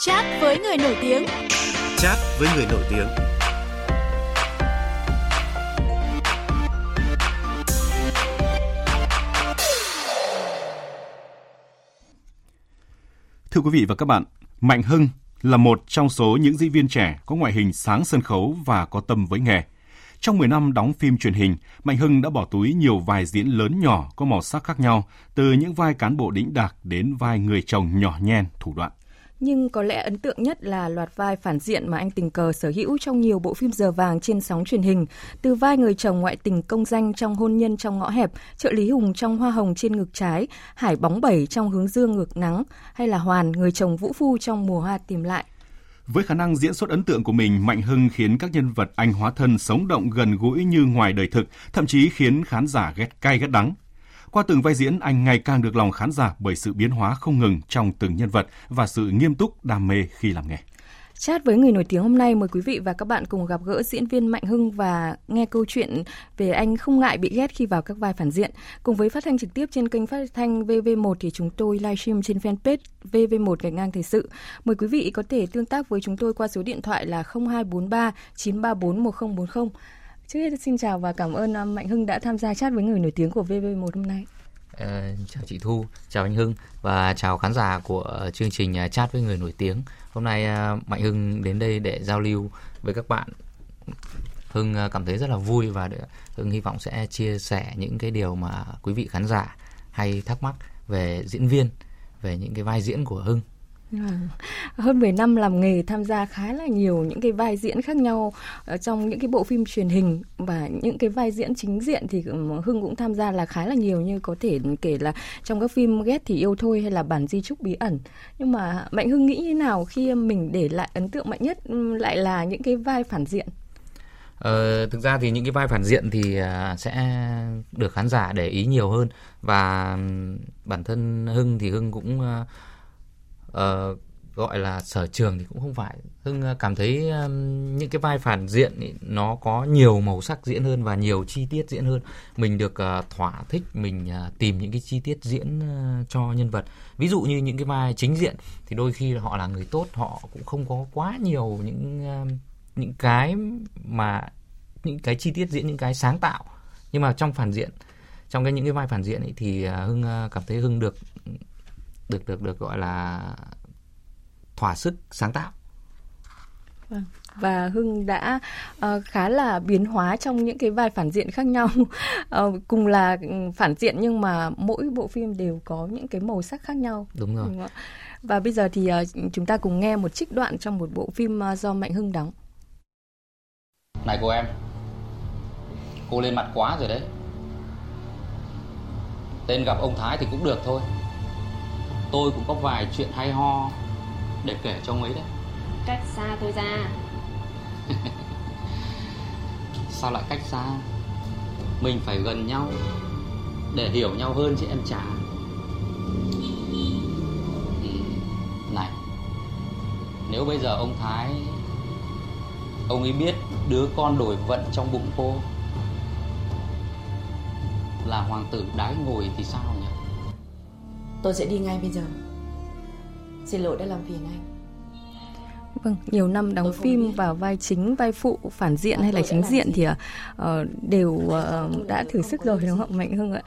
Chat với người nổi tiếng. Chat với người nổi tiếng. Thưa quý vị và các bạn, Mạnh Hưng là một trong số những diễn viên trẻ có ngoại hình sáng sân khấu và có tâm với nghề. Trong 10 năm đóng phim truyền hình, Mạnh Hưng đã bỏ túi nhiều vai diễn lớn nhỏ có màu sắc khác nhau, từ những vai cán bộ đĩnh đạc đến vai người chồng nhỏ nhen, thủ đoạn. Nhưng có lẽ ấn tượng nhất là loạt vai phản diện mà anh tình cờ sở hữu trong nhiều bộ phim giờ vàng trên sóng truyền hình, từ vai người chồng ngoại tình công danh trong hôn nhân trong ngõ hẹp, trợ lý hùng trong hoa hồng trên ngực trái, hải bóng bẩy trong hướng dương ngược nắng, hay là hoàn người chồng vũ phu trong mùa hoa tìm lại. Với khả năng diễn xuất ấn tượng của mình, Mạnh Hưng khiến các nhân vật anh hóa thân sống động gần gũi như ngoài đời thực, thậm chí khiến khán giả ghét cay ghét đắng. Qua từng vai diễn, anh ngày càng được lòng khán giả bởi sự biến hóa không ngừng trong từng nhân vật và sự nghiêm túc đam mê khi làm nghề. Chat với người nổi tiếng hôm nay mời quý vị và các bạn cùng gặp gỡ diễn viên Mạnh Hưng và nghe câu chuyện về anh không ngại bị ghét khi vào các vai phản diện. Cùng với phát thanh trực tiếp trên kênh phát thanh VV1 thì chúng tôi livestream trên fanpage VV1 gạch ngang thời sự. Mời quý vị có thể tương tác với chúng tôi qua số điện thoại là 0243 934 1040. Trước hết xin chào và cảm ơn à, Mạnh Hưng đã tham gia chat với người nổi tiếng của VV1 hôm nay. À, chào chị Thu, chào anh Hưng và chào khán giả của ờ, chương trình à, chat với người nổi tiếng. Hôm nay à, Mạnh Hưng đến đây để giao lưu với các bạn. Hưng cảm thấy rất là vui và Hưng hy vọng sẽ chia sẻ những cái điều mà quý vị khán giả hay thắc mắc về diễn viên, về những cái vai diễn của Hưng Vâng. Hơn 10 năm làm nghề tham gia khá là nhiều những cái vai diễn khác nhau ờ, trong những cái bộ phim truyền hình và những cái vai diễn chính diện thì Hưng cũng tham gia là khá là nhiều như có thể kể là trong các phim ghét thì yêu thôi hay là bản di trúc bí ẩn. Nhưng mà Mạnh Hưng nghĩ như nào khi mình để lại ấn tượng mạnh nhất lại là những cái vai phản diện? Ờ, thực ra thì những cái vai phản diện thì à, sẽ được khán giả để ý nhiều hơn và bản thân Hưng thì Hưng cũng ờ, uh, gọi là sở trường thì cũng không phải. Hưng ờ, cảm thấy um, những cái vai phản diện ý, nó có nhiều màu sắc diễn hơn và nhiều chi tiết diễn hơn. Mình được uh, thỏa thích mình uh, tìm những cái chi tiết diễn uh, cho nhân vật. Ví dụ như những cái vai chính diện thì đôi khi họ là người tốt họ cũng không có quá nhiều những uh, những cái mà những cái chi tiết diễn những cái sáng tạo. Nhưng mà trong phản diện trong cái những cái vai phản diện ấy thì uh, hưng uh, cảm thấy hưng được được được được gọi là thỏa sức sáng tạo. Vâng. và Hưng đã uh, khá là biến hóa trong những cái vai phản diện khác nhau. Uh, cùng là phản diện nhưng mà mỗi bộ phim đều có những cái màu sắc khác nhau. Đúng rồi. Đúng và bây giờ thì uh, chúng ta cùng nghe một trích đoạn trong một bộ phim uh, do Mạnh Hưng đóng. Này cô em cô lên mặt quá rồi đấy. Tên gặp ông Thái thì cũng được thôi tôi cũng có vài chuyện hay ho để kể cho ông ấy đấy. Cách xa tôi ra. Sao lại cách xa? Mình phải gần nhau để hiểu nhau hơn chứ em chả. Ừ, này nếu bây giờ ông thái ông ấy biết đứa con đổi vận trong bụng cô là hoàng tử đái ngồi thì sao Tôi sẽ đi ngay bây giờ. Xin lỗi đã làm phiền anh. Vâng, nhiều năm đóng phim vào vai chính, vai phụ, phản diện hay là chính diện thì uh, đều uh, đã thử sức rồi đúng không? Mạnh Hưng ạ?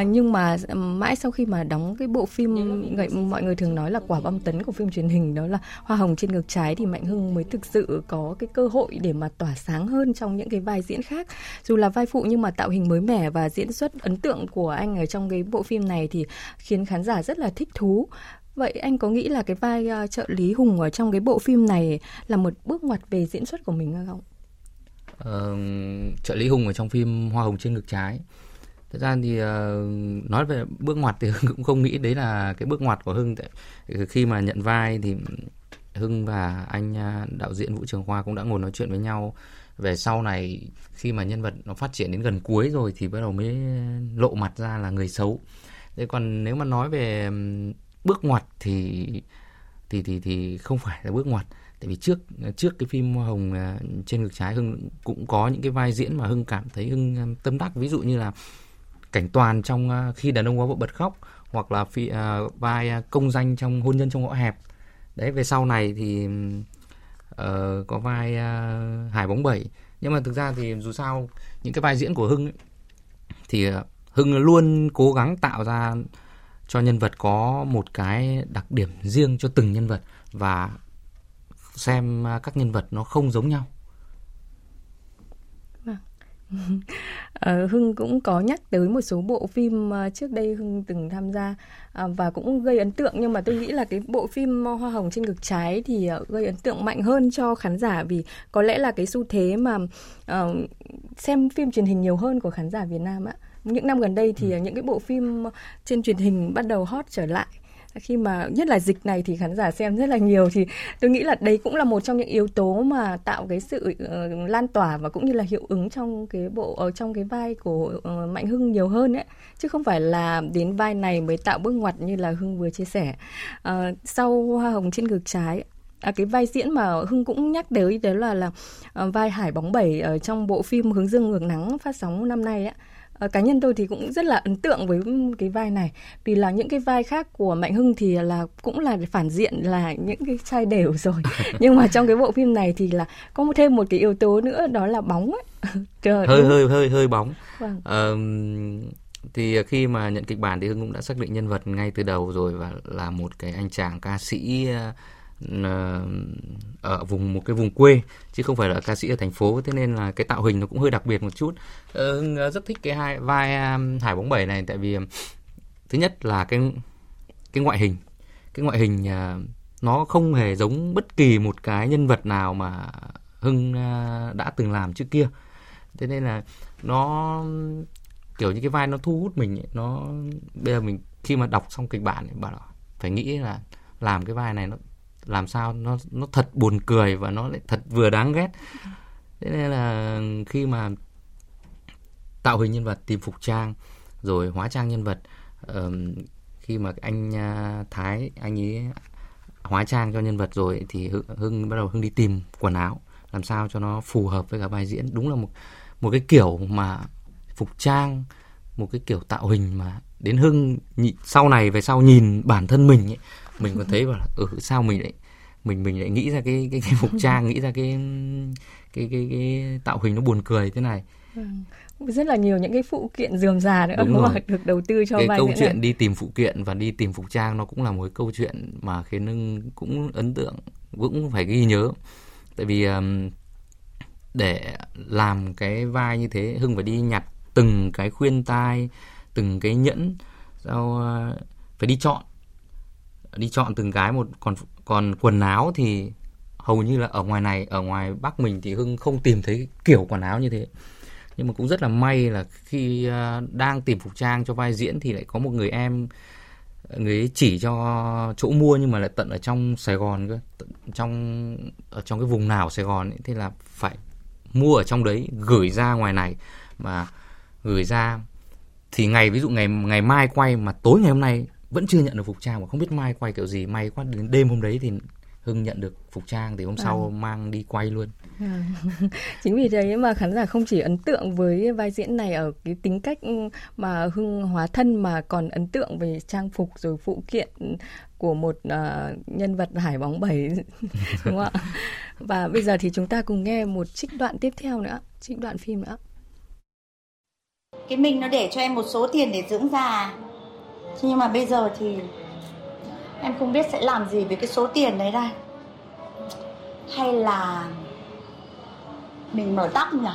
Uh, nhưng mà mãi sau khi mà đóng cái bộ phim người, mọi người thường nói là quả bom tấn của phim truyền hình đó là Hoa hồng trên ngực trái thì Mạnh Hưng mới thực sự có cái cơ hội để mà tỏa sáng hơn trong những cái vai diễn khác. Dù là vai phụ nhưng mà tạo hình mới mẻ và diễn xuất ấn tượng của anh ở trong cái bộ phim này thì khiến khán giả rất là thích thú Vậy anh có nghĩ là cái vai uh, trợ lý Hùng ở trong cái bộ phim này là một bước ngoặt về diễn xuất của mình không? Uh, trợ lý Hùng ở trong phim Hoa hồng trên ngực trái. Thật ra thì uh, nói về bước ngoặt thì Hưng cũng không nghĩ đấy là cái bước ngoặt của Hưng. Khi mà nhận vai thì Hưng và anh uh, đạo diễn Vũ Trường Khoa cũng đã ngồi nói chuyện với nhau về sau này khi mà nhân vật nó phát triển đến gần cuối rồi thì bắt đầu mới lộ mặt ra là người xấu. Thế còn nếu mà nói về bước ngoặt thì thì thì thì không phải là bước ngoặt. Tại vì trước trước cái phim hoa hồng à, trên ngực trái hưng cũng có những cái vai diễn mà hưng cảm thấy hưng à, tâm đắc. Ví dụ như là cảnh toàn trong à, khi đàn ông có vợ bật khóc hoặc là phi, uh, vai công danh trong hôn nhân trong ngõ hẹp. Đấy về sau này thì uh, có vai uh, hải bóng bảy nhưng mà thực ra thì dù sao những cái vai diễn của hưng ấy, thì hưng luôn cố gắng tạo ra cho nhân vật có một cái đặc điểm riêng cho từng nhân vật và xem à, các nhân vật nó không giống nhau. Uh, Hưng cũng có nhắc tới một số bộ phim à, trước đây Hưng từng tham gia à, và cũng gây ấn tượng. Nhưng mà tôi nghĩ là cái bộ phim Hoa hồng trên ngực trái thì gây ấn tượng mạnh hơn cho khán giả vì có lẽ là cái xu thế mà uh, xem phim truyền hình nhiều hơn của khán giả Việt Nam ạ. Những năm gần đây thì ừ. những cái bộ phim trên truyền hình bắt đầu hot trở lại. Khi mà nhất là dịch này thì khán giả xem rất là nhiều thì tôi nghĩ là đấy cũng là một trong những yếu tố mà tạo cái sự uh, lan tỏa và cũng như là hiệu ứng trong cái bộ ở trong cái vai của uh, mạnh hưng nhiều hơn ấy. Chứ không phải là đến vai này mới tạo bước ngoặt như là hưng vừa chia sẻ. Uh, sau hoa hồng trên ngực trái À, cái vai diễn mà Hưng cũng nhắc tới đó là là uh, vai Hải bóng bảy ở trong bộ phim Hướng dương ngược nắng phát sóng năm nay ấy Ờ, cá nhân tôi thì cũng rất là ấn tượng với cái vai này vì là những cái vai khác của mạnh hưng thì là cũng là phản diện là những cái trai đều rồi nhưng mà trong cái bộ phim này thì là có thêm một cái yếu tố nữa đó là bóng ấy. Trời, hơi hơi hơi hơi bóng vâng. ờ, thì khi mà nhận kịch bản thì hưng cũng đã xác định nhân vật ngay từ đầu rồi và là một cái anh chàng ca sĩ Ờ, Ờ, ở vùng một cái vùng quê chứ không phải là ca sĩ ở thành phố. Thế nên là cái tạo hình nó cũng hơi đặc biệt một chút. Ờ, hưng rất thích cái hai vai um, hải bóng bảy này tại vì um, thứ nhất là cái cái ngoại hình. Cái ngoại hình à, nó không hề giống bất kỳ một cái nhân vật nào mà hưng à, đã từng làm trước kia. Thế nên là nó kiểu như cái vai nó thu hút mình ấy. nó bây giờ mình khi mà đọc xong kịch bản ấy, bảo phải nghĩ là làm cái vai này nó làm sao nó nó thật buồn cười và nó lại thật vừa đáng ghét. Thế nên là khi mà tạo hình nhân vật tìm phục trang rồi hóa trang nhân vật uh, khi mà anh uh, thái anh ấy hóa trang cho nhân vật rồi thì hưng, hưng bắt đầu hưng đi tìm quần áo làm sao cho nó phù hợp với cả vai diễn. Đúng là một một cái kiểu mà phục trang một cái kiểu tạo hình mà đến hưng sau này về sau nhìn bản thân mình ấy, mình còn thấy bảo là ừ sao mình lại mình mình lại nghĩ ra cái cái, cái phục trang nghĩ ra cái cái cái cái tạo hình nó buồn cười thế này vâng. rất là nhiều những cái phụ kiện dườm già nữa đúng rồi. được đầu tư cho cái câu chuyện này. đi tìm phụ kiện và đi tìm phục trang nó cũng là một cái câu chuyện mà khiến hưng cũng ấn tượng cũng phải ghi nhớ tại vì để làm cái vai như thế hưng phải đi nhặt từng cái khuyên tai từng cái nhẫn sau uh, phải đi chọn đi chọn từng cái một còn còn quần áo thì hầu như là ở ngoài này ở ngoài bắc mình thì hưng không tìm thấy kiểu quần áo như thế. Nhưng mà cũng rất là may là khi à, đang tìm phục trang cho vai diễn thì lại có một người em người ấy chỉ cho chỗ mua nhưng mà lại tận ở trong Sài Gòn cơ tận trong ở trong cái vùng nào Sài Gòn ấy, thế là phải mua ở trong đấy gửi ra ngoài này. Mà gửi ra thì ngày ví dụ ngày ngày mai quay mà tối ngày hôm nay vẫn chưa nhận được phục trang và không biết mai quay kiểu gì. May quá đến đêm hôm đấy thì hưng nhận được phục trang thì hôm à. sau mang đi quay luôn. À. chính vì thế mà khán giả không chỉ ấn tượng với vai diễn này ở cái tính cách mà hưng hóa thân mà còn ấn tượng về trang phục rồi phụ kiện của một uh, nhân vật hải bóng bảy đúng không ạ? Và bây giờ thì chúng ta cùng nghe một trích đoạn tiếp theo nữa trích đoạn phim nữa. Cái mình nó để cho em một số tiền để dưỡng già nhưng mà bây giờ thì em không biết sẽ làm gì với cái số tiền đấy đây. Hay là mình mở tóc nhỉ?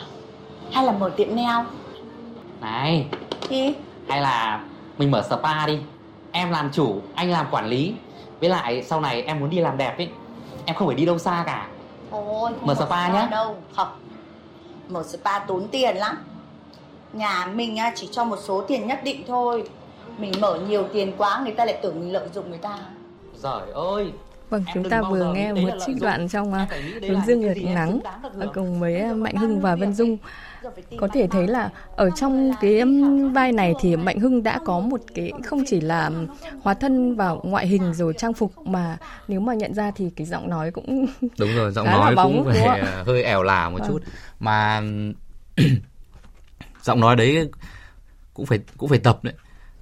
Hay là mở tiệm nail này gì hay là mình mở spa đi. Em làm chủ anh làm quản lý. Với lại sau này em muốn đi làm đẹp ấy em không phải đi đâu xa cả. Ôi, mở spa nhá. đâu. Không. Mở spa tốn tiền lắm. Nhà mình chỉ cho một số tiền nhất định thôi mình mở nhiều tiền quá người ta lại tưởng mình lợi dụng người ta. Giời ơi. Vâng, em chúng ta vừa nghe một trích đoạn trong uh, Hướng dương ngược nắng cùng với uh, Mạnh Hưng và Vân Dung. Có thể thấy là ở trong cái vai này thì Mạnh Hưng đã có một cái không chỉ là hóa thân vào ngoại hình rồi trang phục mà nếu mà nhận ra thì cái giọng nói cũng đúng rồi giọng nói bóng, cũng phải hơi ẻo lả một vâng. chút. Mà giọng nói đấy cũng phải cũng phải tập đấy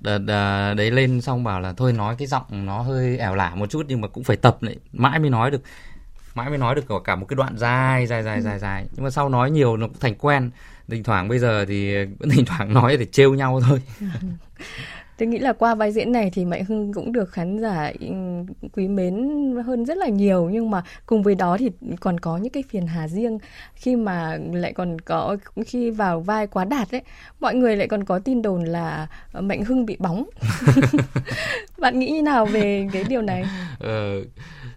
đợt, đợt đấy lên xong bảo là thôi nói cái giọng nó hơi ẻo lả một chút nhưng mà cũng phải tập lại mãi mới nói được mãi mới nói được cả một cái đoạn dài dài dài dài dài. Nhưng mà sau nói nhiều nó cũng thành quen. Thỉnh thoảng bây giờ thì vẫn thỉnh thoảng nói để trêu nhau thôi. Tôi nghĩ là qua vai diễn này thì Mạnh Hưng cũng được khán giả ừ, quý mến hơn rất là nhiều nhưng mà cùng với đó thì còn có những cái phiền hà riêng khi mà lại còn có khi vào vai quá đạt ấy, mọi người lại còn có tin đồn là Mạnh Hưng bị bóng. Bạn nghĩ như nào về cái điều này? Ờ,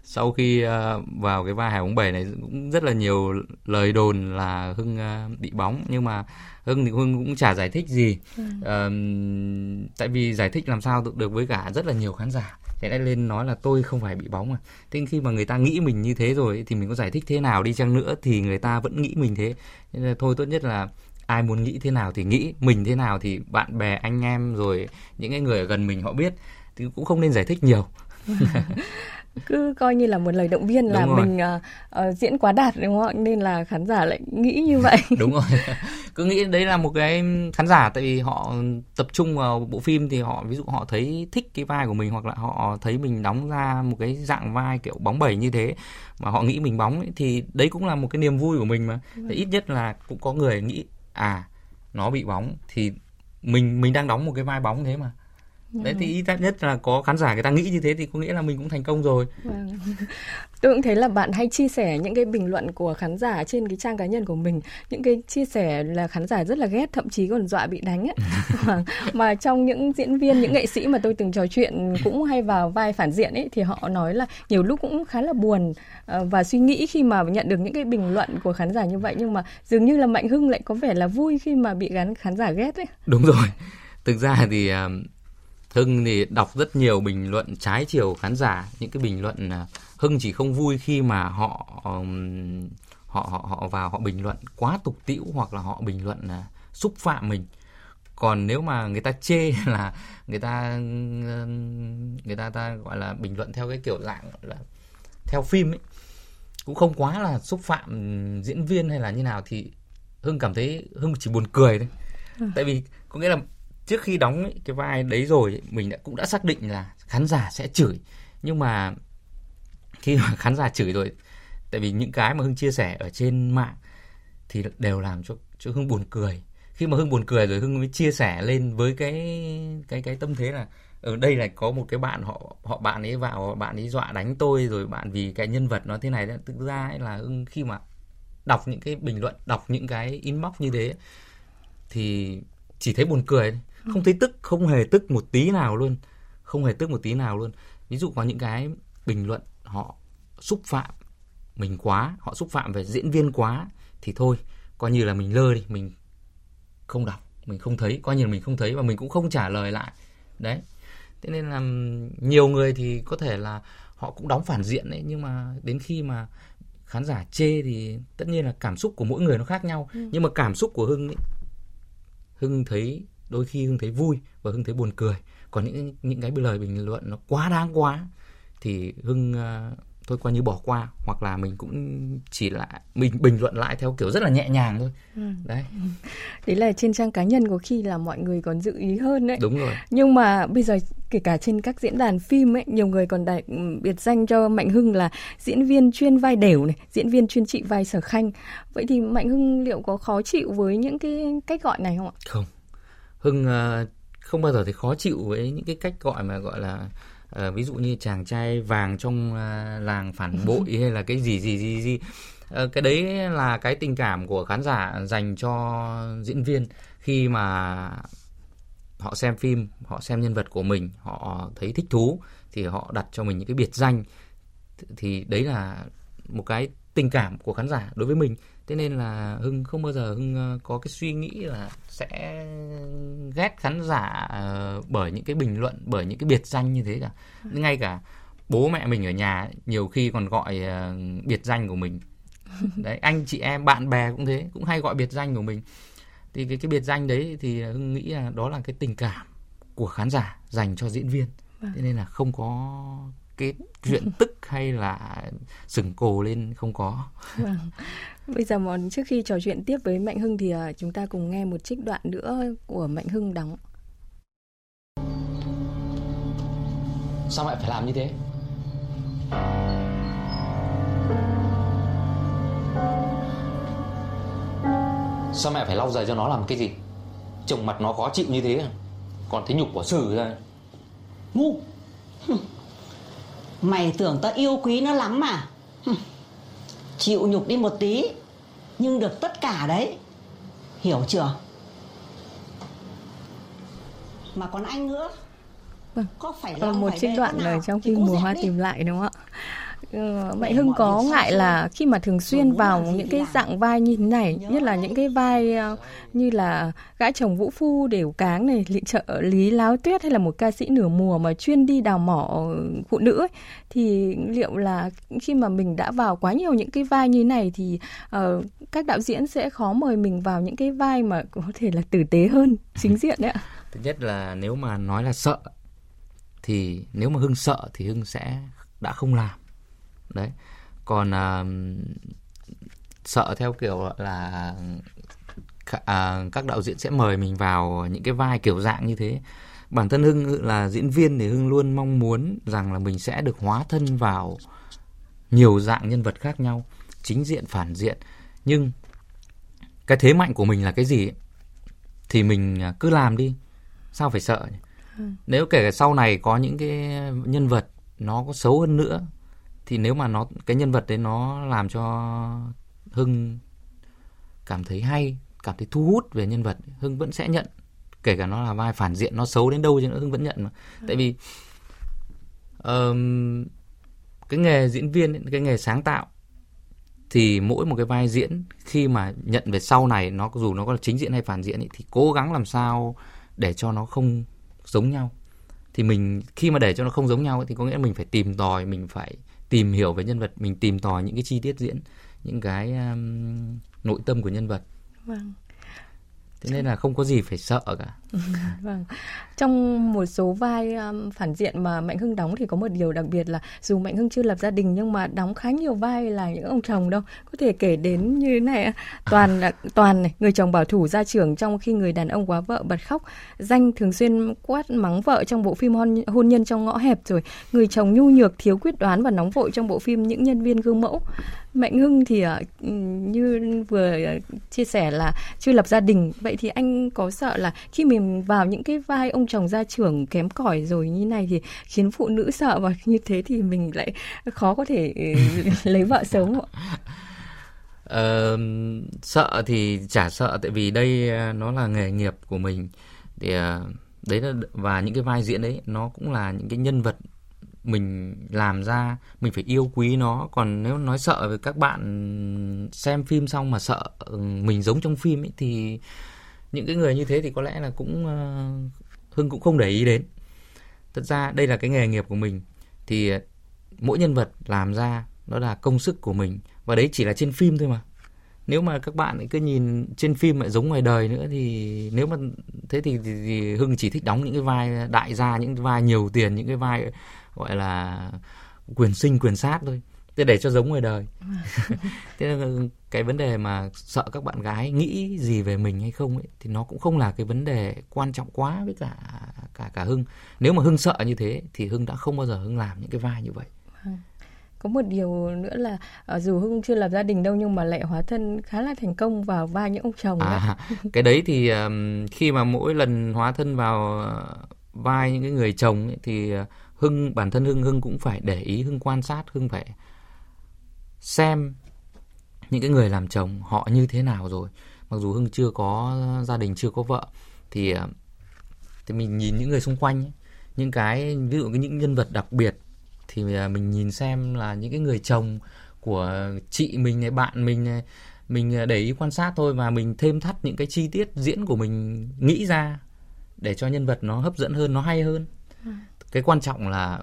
sau khi uh, vào cái vai Hải bóng bảy này cũng rất là nhiều lời đồn là Hưng uh, bị bóng nhưng mà Hưng thì Hưng cũng chả giải thích gì. Ừ. Uh, tại vì giải thích làm sao được với cả rất là nhiều khán giả. Thế lại lên nói là tôi không phải bị bóng mà. Thế khi mà người ta nghĩ mình như thế rồi thì mình có giải thích thế nào đi chăng nữa thì người ta vẫn nghĩ mình thế. Nên là thôi tốt nhất là ai muốn nghĩ thế nào thì nghĩ, mình thế nào thì bạn bè anh em rồi những cái người ở gần mình họ biết thì cũng không nên giải thích nhiều. cứ coi như là một lời động viên là mình uh, uh, diễn quá đạt đúng không nên là khán giả lại nghĩ như vậy đúng rồi cứ nghĩ đấy là một cái khán giả tại vì họ tập trung vào bộ phim thì họ ví dụ họ thấy thích cái vai của mình hoặc là họ thấy mình đóng ra một cái dạng vai kiểu bóng bẩy như thế mà họ nghĩ mình bóng ấy, thì đấy cũng là một cái niềm vui của mình mà vâng. ít nhất là cũng có người nghĩ à nó bị bóng thì mình mình đang đóng một cái vai bóng thế mà đấy thì ít nhất là có khán giả người ta nghĩ như thế thì có nghĩa là mình cũng thành công rồi. Vâng. tôi cũng thấy là bạn hay chia sẻ những cái bình luận của khán giả trên cái trang cá nhân của mình. Những cái chia sẻ là khán giả rất là ghét thậm chí còn dọa bị đánh ấy. Mà, mà trong những diễn viên những nghệ sĩ mà tôi từng trò chuyện cũng hay vào vai phản diện ấy thì họ nói là nhiều lúc cũng khá là buồn ờ, và suy nghĩ khi mà nhận được những cái bình luận của khán giả như vậy. Nhưng mà dường như là mạnh hưng lại có vẻ là vui khi mà bị gắn khán giả ghét ấy. Đúng rồi. Thực ra thì Hưng thì đọc rất nhiều bình luận trái chiều khán giả, những cái bình luận à, Hưng chỉ không vui khi mà họ họ họ họ vào họ bình luận quá tục tĩu hoặc là họ bình luận là xúc phạm mình. Còn nếu mà người ta chê là người ta người ta ta gọi là bình luận theo cái kiểu dạng là theo phim ấy cũng không quá là xúc phạm diễn viên hay là như nào thì Hưng cảm thấy Hưng chỉ buồn cười thôi. Ừ. Tại vì có nghĩa là trước khi đóng ấy, cái vai đấy rồi mình đã cũng đã xác định là khán giả sẽ chửi. Nhưng mà khi mà khán giả chửi rồi tại vì những cái mà hưng chia sẻ ở trên mạng thì đều làm cho cho hưng buồn cười. Khi mà hưng buồn cười rồi hưng mới chia sẻ lên với cái cái cái tâm thế là ở đây là có một cái bạn họ họ bạn ấy vào bạn ấy dọa đánh tôi rồi bạn vì cái nhân vật nó thế này đó thực ra ấy là hưng khi mà đọc những cái bình luận đọc những cái inbox như thế thì chỉ thấy buồn cười không thấy tức không hề tức một tí nào luôn. Không hề tức một tí nào luôn. Ví dụ có những cái bình luận họ xúc phạm mình quá họ xúc phạm về diễn viên quá thì thôi coi như là mình lơ đi mình không đọc mình không thấy coi như là mình không thấy và mình cũng không trả lời lại. Đấy. Thế nên là nhiều người thì có thể là họ cũng đóng phản diện đấy nhưng mà đến khi mà khán giả chê thì tất nhiên là cảm xúc của mỗi người nó khác nhau. Ừ. nhưng mà cảm xúc của hưng ấy, hưng thấy đôi khi hưng thấy vui và hưng thấy buồn cười. Còn những những cái lời bình luận nó quá đáng quá thì hưng uh, thôi coi như bỏ qua. Hoặc là mình cũng chỉ là mình bình luận lại theo kiểu rất là nhẹ nhàng thôi. Ừ. đấy. Đấy là trên trang cá nhân có khi là mọi người còn dự ý hơn đấy. Đúng rồi. Nhưng mà bây giờ kể cả trên các diễn đàn phim ấy nhiều người còn đại ừ, biệt danh cho mạnh hưng là diễn viên chuyên vai đều này diễn viên chuyên trị vai sở khanh. Vậy thì mạnh hưng liệu có khó chịu với những cái cách gọi này không ạ? Không hưng uh, không bao giờ thấy khó chịu với những cái cách gọi mà gọi là uh, ví dụ như chàng trai vàng trong uh, làng phản bội hay là cái gì gì gì gì. Uh, cái đấy là cái tình cảm của khán giả dành cho diễn viên khi mà họ xem phim họ xem nhân vật của mình họ thấy thích thú thì họ đặt cho mình những cái biệt danh. Thì đấy là một cái tình cảm của khán giả đối với mình thế nên là hưng không bao giờ hưng ờ, có cái suy nghĩ là sẽ ghét khán giả ờ, bởi những cái bình luận bởi những cái biệt danh như thế cả ừ. ngay cả bố mẹ mình ở nhà nhiều khi còn gọi ờ, biệt danh của mình đấy anh chị em bạn bè cũng thế cũng hay gọi biệt danh của mình thì cái cái biệt danh đấy thì hưng nghĩ là đó là cái tình cảm của khán giả dành cho diễn viên vâng. thế nên là không có cái chuyện tức hay là sừng cồ lên không có. Vâng. Bây giờ mà trước khi trò chuyện tiếp với Mạnh Hưng thì à, chúng ta cùng nghe một trích đoạn nữa của Mạnh Hưng đóng. Sao mẹ phải làm như thế? Sao mẹ phải lau giày cho nó làm cái gì? Trông mặt nó khó chịu như thế à? Còn thấy nhục của sử ra. Ngu. Mày tưởng tao yêu quý nó lắm mà Chịu nhục đi một tí Nhưng được tất cả đấy. Hiểu chưa? Mà còn anh nữa. Vâng. Có phải lòng một trích đoạn ở trong phim Mùa Hoa tìm lại đúng không ạ? Ờ, Mạnh Để Hưng có ngại là khi mà thường xuyên vào những cái dạng vai như thế này, nhất là những cái vai ờ, như là gã chồng vũ phu đều cáng này, lý trợ lý láo tuyết hay là một ca sĩ nửa mùa mà chuyên đi đào mỏ phụ nữ ấy, thì liệu là khi mà mình đã vào quá nhiều những cái vai như thế này thì ờ, các đạo diễn sẽ khó mời mình vào những cái vai mà có thể là tử tế hơn chính diện đấy ạ. thứ nhất là nếu mà nói là sợ thì nếu mà hưng sợ thì hưng sẽ đã không làm đấy còn à, sợ theo kiểu là à, các đạo diễn sẽ mời mình vào những cái vai kiểu dạng như thế bản thân hưng là diễn viên thì hưng luôn mong muốn rằng là mình sẽ được hóa thân vào nhiều dạng nhân vật khác nhau chính diện phản diện nhưng cái thế mạnh của mình là cái gì ấy? thì mình à, cứ làm đi sao phải sợ nhỉ? nếu kể cả sau này có những cái nhân vật nó có xấu hơn nữa thì nếu mà nó cái nhân vật đấy nó làm cho hưng cảm thấy hay cảm thấy thu hút về nhân vật hưng vẫn sẽ nhận. Kể cả nó là vai phản diện nó xấu đến đâu chứ nữa hưng vẫn nhận mà. Tại vì ờm, cái nghề diễn viên cái nghề sáng tạo thì mỗi một cái vai diễn khi mà nhận về sau này nó dù nó có là chính diện hay phản diện ấy, thì cố gắng làm sao để cho nó không giống nhau. Thì mình khi mà để cho nó không giống nhau ấy, thì có nghĩa là mình phải tìm tòi mình phải tìm hiểu về nhân vật mình tìm tòi những cái chi tiết diễn những cái um, nội tâm của nhân vật Vâng. thế nên là không có gì phải sợ cả Vâng. Trong một số vai um, phản diện mà Mạnh Hưng đóng thì có một điều đặc biệt là dù Mạnh Hưng chưa lập gia đình nhưng mà đóng khá nhiều vai là những ông chồng đâu. Có thể kể đến như thế này. Toàn toàn này, người chồng bảo thủ ra trưởng trong khi người đàn ông quá vợ bật khóc. Danh thường xuyên quát mắng vợ trong bộ phim hôn, hôn nhân trong ngõ hẹp rồi. Người chồng nhu nhược, thiếu quyết đoán và nóng vội trong bộ phim những nhân viên gương mẫu. Mạnh Hưng thì uh, như vừa ờ, chia sẻ là chưa lập gia đình vậy thì anh có sợ là khi mình vào những cái vai ông chồng gia trưởng kém cỏi rồi như này thì khiến phụ nữ sợ và như thế thì mình lại khó có thể ừ, lấy vợ sớm ạ? Ờ, sợ thì chả sợ tại vì đây ờ, nó là nghề nghiệp của mình thì ờ, đấy là và những cái vai diễn đấy nó cũng là những cái nhân vật mình làm ra mình phải yêu quý nó còn nếu nói sợ với các bạn xem phim xong mà sợ ừ, mình giống trong phim ấy thì những cái người như thế thì có lẽ là cũng ờ, hưng cũng không để ý đến. Thật ra đây là cái nghề nghiệp của mình. Thì ờ, mỗi nhân vật làm ra nó là công sức của mình. Và đấy chỉ là trên phim thôi mà. Nếu mà các bạn cứ nhìn trên phim lại giống ngoài đời nữa thì nếu mà thế thì, thì, thì hưng chỉ thích đóng những cái vai đại gia những cái vai nhiều tiền những cái vai gọi là quyền sinh quyền sát thôi thế để cho giống ngoài đời. Thế là cái vấn đề mà sợ các bạn gái nghĩ gì về mình hay không ấy thì nó cũng không là cái vấn đề quan trọng quá với cả cả cả hưng. Nếu mà hưng sợ như thế thì hưng đã không bao giờ hưng làm những cái vai như vậy. Có một điều nữa là ờ, dù Hưng chưa lập gia đình đâu nhưng mà lại hóa thân khá là thành công vào vai những ông chồng. À, cái đấy thì um, khi mà mỗi lần hóa thân vào vai những cái người chồng ấy, thì uh, Hưng bản thân Hưng Hưng cũng phải để ý Hưng quan sát Hưng phải xem những cái người làm chồng họ như thế nào rồi. Mặc dù Hưng chưa có gia đình chưa có vợ thì uh, thì mình nhìn những người xung quanh ấy, những cái ví dụ những nhân vật đặc biệt thì uh, mình nhìn xem là những cái người chồng của chị mình này bạn mình này mình để ý quan sát thôi và mình thêm thắt những cái chi tiết diễn của mình nghĩ ra để cho nhân vật nó hấp dẫn hơn nó hay hơn. Cái quan trọng là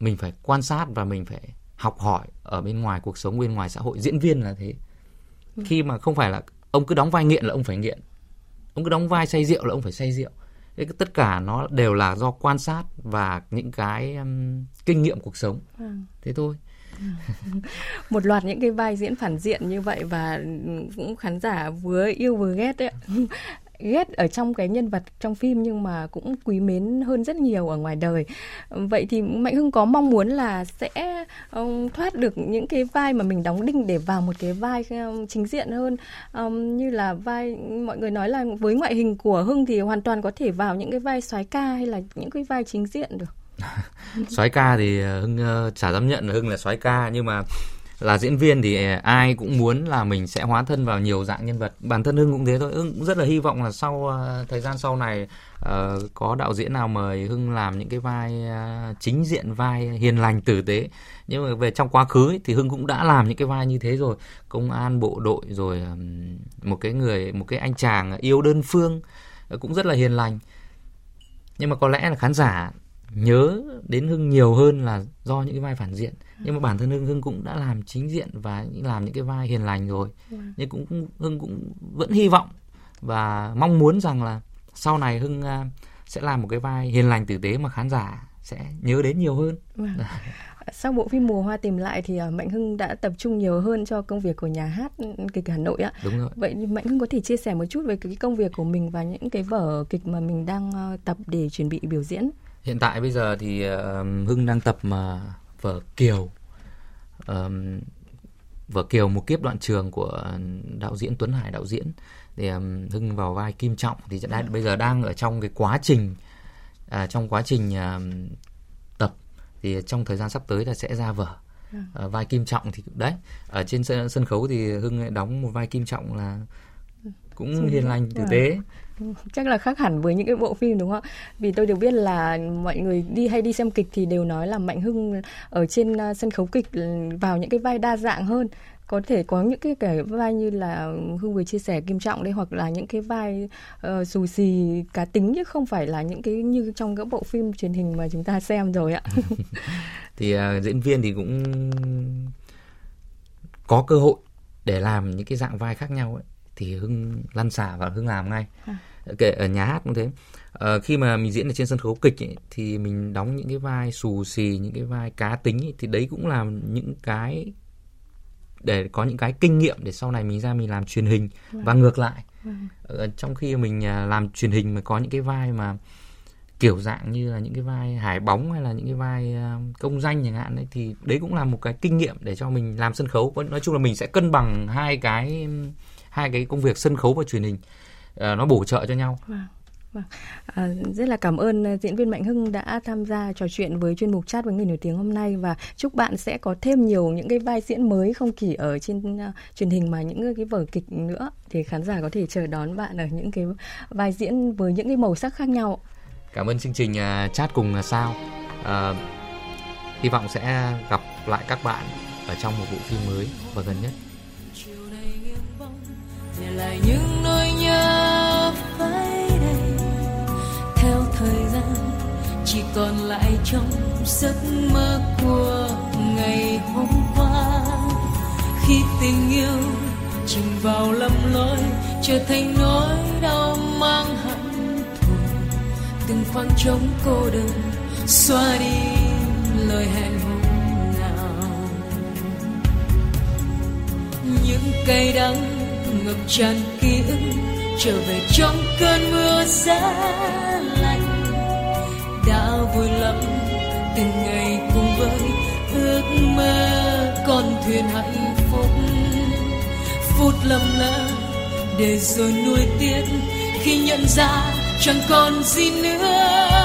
mình phải quan sát và mình phải học hỏi ở bên ngoài cuộc sống bên ngoài xã hội diễn viên là thế. Khi mà không phải là ông cứ đóng vai nghiện là ông phải nghiện. Ông cứ đóng vai say rượu là ông phải say rượu. Thế tất cả nó đều là do quan sát và những cái um, kinh nghiệm cuộc sống. Thế thôi. Một loạt những cái vai diễn phản diện như vậy và cũng khán giả vừa yêu vừa ghét đấy ghét ở trong cái nhân vật trong phim nhưng mà cũng quý mến hơn rất nhiều ở ngoài đời. Vậy thì mạnh hưng có mong muốn là sẽ um, thoát được những cái vai mà mình đóng đinh để vào một cái vai um, chính diện hơn? Um, như là vai mọi người nói là với ngoại hình của hưng thì hoàn toàn có thể vào những cái vai soái ca hay là những cái vai chính diện được. Soái ca thì ờ, hưng uh, chả dám nhận là hưng là soái ca nhưng mà là diễn viên thì à, ai cũng muốn là mình sẽ hóa thân vào nhiều dạng nhân vật. Bản thân hưng cũng thế thôi. Hưng cũng rất là hy vọng là sau à, thời gian sau này uh, có đạo diễn nào mời hưng làm những cái vai uh, chính diện vai hiền lành tử tế. Nhưng mà về trong quá khứ ấy, thì hưng cũng đã làm những cái vai như thế rồi. Công an bộ đội rồi um, một cái người một cái anh chàng yêu đơn phương uh, cũng rất là hiền lành. Nhưng mà có lẽ là khán giả nhớ đến hưng nhiều hơn là do những cái vai phản diện. Nhưng mà bản thân hưng hưng cũng đã làm chính diện và làm những cái vai hiền lành rồi. Vâng. nhưng cũng hưng cũng vẫn hy vọng và mong muốn rằng là sau này hưng uh, sẽ làm một cái vai hiền lành tử tế mà khán giả sẽ nhớ đến nhiều hơn. Vâng. sau bộ phim mùa hoa tìm lại thì uh, mạnh hưng đã tập trung nhiều hơn cho công việc của nhà hát kịch hà nội ạ. Đúng rồi. Vậy mạnh hưng có thể chia sẻ một chút về cái công việc của mình và những cái vở kịch mà mình đang uh, tập để chuẩn bị biểu diễn hiện tại bây giờ thì uh, hưng đang tập mà vở Kiều. Um, vở Kiều một kiếp đoạn trường của đạo diễn Tuấn Hải đạo diễn. Thì um, Hưng vào vai Kim Trọng thì đã, bây giờ đang ở trong cái quá trình à, trong quá trình uh, tập. Thì trong thời gian sắp tới là sẽ ra vở. Uh, vai Kim Trọng thì đấy ở trên sân, sân khấu thì Hưng đóng một vai Kim Trọng là cũng hiền lành tử tế. Chắc là khác hẳn với những cái bộ phim đúng không vì tôi được biết là mọi người đi hay đi xem kịch thì đều nói là mạnh hưng ở trên uh, sân khấu kịch vào những cái vai đa dạng hơn. Có thể có những cái cái vai như là hưng vừa chia sẻ kim trọng đây hoặc là những cái vai uh, xù xì cá tính chứ không phải là những cái như trong các bộ phim truyền hình mà chúng ta xem rồi ạ. Thì uh, diễn viên thì cũng có cơ hội để làm những cái dạng vai khác nhau ấy thì hưng lăn xả và hưng làm ngay à. kể ở nhà hát cũng thế à, khi mà mình diễn ở trên sân khấu kịch ấy, thì mình đóng những cái vai xù xì những cái vai cá tính ấy, thì đấy cũng là những cái để có những cái kinh nghiệm để sau này mình ra mình làm truyền hình vâng. và ngược lại vâng. ở trong khi mình à, làm truyền hình mà có những cái vai mà kiểu dạng như là những cái vai hải bóng hay là những cái vai à, công danh chẳng hạn ấy thì đấy cũng là một cái kinh nghiệm để cho mình làm sân khấu nói chung là mình sẽ cân bằng hai cái hai cái công việc sân khấu và truyền hình uh, nó bổ trợ cho nhau. Vâng. Vâng. À, rất là cảm ơn ờ, diễn viên Mạnh Hưng đã tham gia trò chuyện với chuyên mục chat với người nổi tiếng hôm nay và chúc bạn sẽ có thêm nhiều những cái vai diễn mới không chỉ ở trên uh, truyền hình mà những cái vở kịch nữa thì khán giả có thể chờ đón bạn ở những cái vai diễn với những cái màu sắc khác nhau. Cảm ơn chương trình uh, chat cùng sao. Uh, hy vọng sẽ gặp lại các bạn ở trong một bộ phim mới và gần nhất là lại những nỗi nhớ phai đầy. Theo thời gian, chỉ còn lại trong giấc mơ của ngày hôm qua. Khi tình yêu chìm vào lầm lỗi, trở thành nỗi đau mang hận thù. Từng khoảng trống cô đơn, xóa đi lời hẹn hôm nào những cây đắng ngập tràn ký ức, trở về trong cơn mưa giá lạnh. Đã vui lắm, từng ngày cùng với ước mơ, con thuyền hạnh phúc. Phút lầm lỡ, để rồi nuối tiếc, khi nhận ra chẳng còn gì nữa.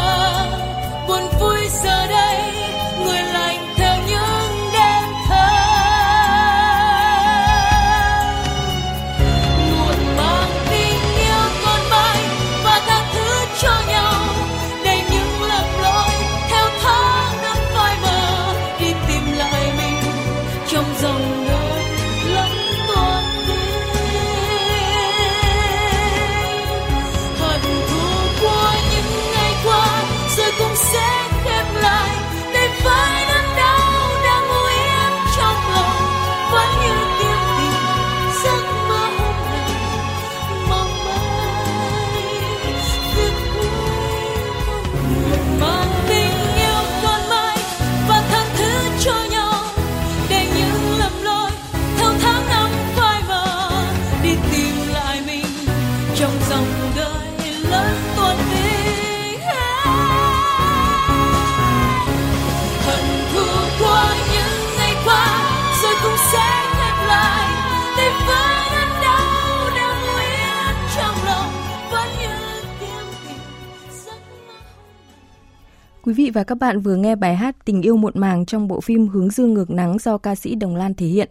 Vị và các bạn vừa nghe bài hát Tình yêu muộn màng trong bộ phim Hướng dương ngược nắng do ca sĩ Đồng Lan thể hiện.